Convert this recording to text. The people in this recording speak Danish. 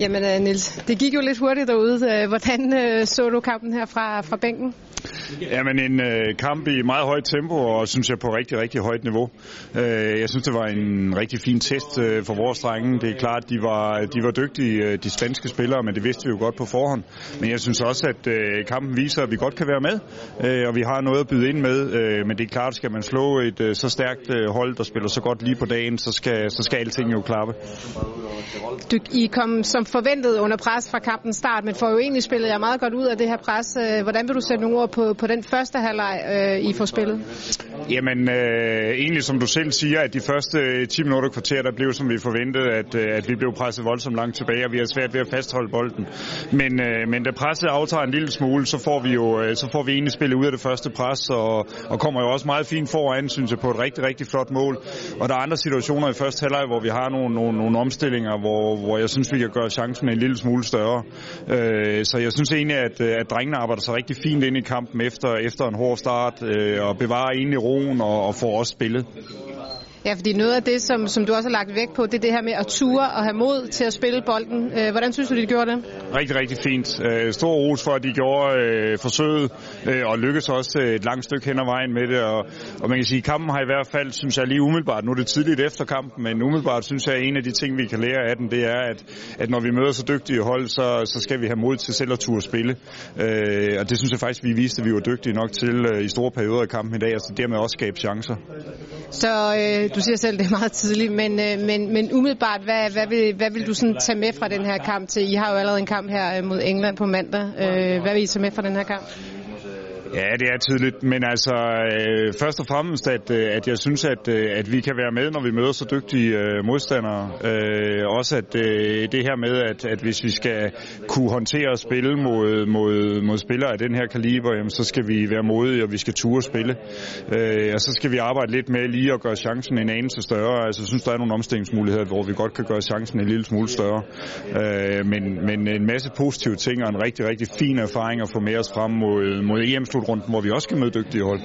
Jamen Nils, Niels, det gik jo lidt hurtigt derude. Øh, hvordan øh, så du kampen her fra, fra bænken? Jamen en øh, kamp i meget højt tempo, og synes jeg på rigtig, rigtig højt niveau. Øh, jeg synes, det var en rigtig fin test øh, for vores drenge. Det er klart, de var, de var dygtige, øh, de spanske spillere, men det vidste vi jo godt på forhånd. Men jeg synes også, at øh, kampen viser, at vi godt kan være med, øh, og vi har noget at byde ind med. Øh, men det er klart, skal man slå et øh, så stærkt øh, hold, der spiller så godt lige på dagen, så skal, så skal alting jo klappe. Du, I kom som forventet under pres fra kampens start, men får jo egentlig spillet jer meget godt ud af det her pres. Øh, hvordan vil du sætte nogle ord på, på den første halvleg, øh, I får spillet? Jamen, øh, egentlig som du selv siger, at de første øh, 10 minutter kvarter, der blev som vi forventede, at, øh, at vi blev presset voldsomt langt tilbage, og vi har svært ved at fastholde bolden. Men, øh, men da presset aftager en lille smule, så får vi jo øh, så får vi egentlig spillet ud af det første pres, og, og kommer jo også meget fint foran, synes jeg, på et rigtig, rigtig flot mål. Og der er andre situationer i første halvleg, hvor vi har nogle, nogle, nogle omstillinger, hvor, hvor jeg synes, vi kan gøre chancen en lille smule større. Øh, så jeg synes egentlig, at, at drengene arbejder sig rigtig fint ind i kampen efter, efter en hård start, øh, og bevarer egentlig roen og, og får også spillet. Ja, fordi noget af det, som, som du også har lagt vægt på, det er det her med at ture og have mod til at spille bolden. Øh, hvordan synes du, de gjorde det? Rigtig, rigtig fint. Øh, stor ros for, at de gjorde øh, forsøget, øh, og lykkedes også et langt stykke hen ad vejen med det. Og, og man kan sige, at kampen har i hvert fald, synes jeg lige umiddelbart, nu er det tidligt efter kampen, men umiddelbart synes jeg, at en af de ting, vi kan lære af den, det er, at, at når vi møder så dygtige hold, så, så skal vi have mod til selv at turde spille. Øh, og det synes jeg faktisk, vi viste, at vi var dygtige nok til øh, i store perioder af kampen i dag, og så dermed også skabe chancer. Så øh, du siger selv, det er meget tidligt, men, øh, men, men umiddelbart, hvad, hvad, vil, hvad vil du sådan tage med fra den her kamp til? I har jo allerede en kamp her øh, mod England på mandag. Øh, hvad vil I tage med fra den her kamp? Ja, det er tydeligt, men altså øh, først og fremmest, at, øh, at jeg synes, at, øh, at vi kan være med, når vi møder så dygtige øh, modstandere. Øh, også at øh, det her med, at, at hvis vi skal kunne håndtere og spille mod, mod, mod spillere af den her kaliber, jamen, så skal vi være modige, og vi skal ture spille. Øh, og så skal vi arbejde lidt med lige at gøre chancen en anelse større. Altså, jeg synes, der er nogle omstillingsmuligheder, hvor vi godt kan gøre chancen en lille smule større. Øh, men, men en masse positive ting og en rigtig, rigtig fin erfaring at få med os frem mod, mod EM slutrunden, hvor vi også skal møde dygtige hold.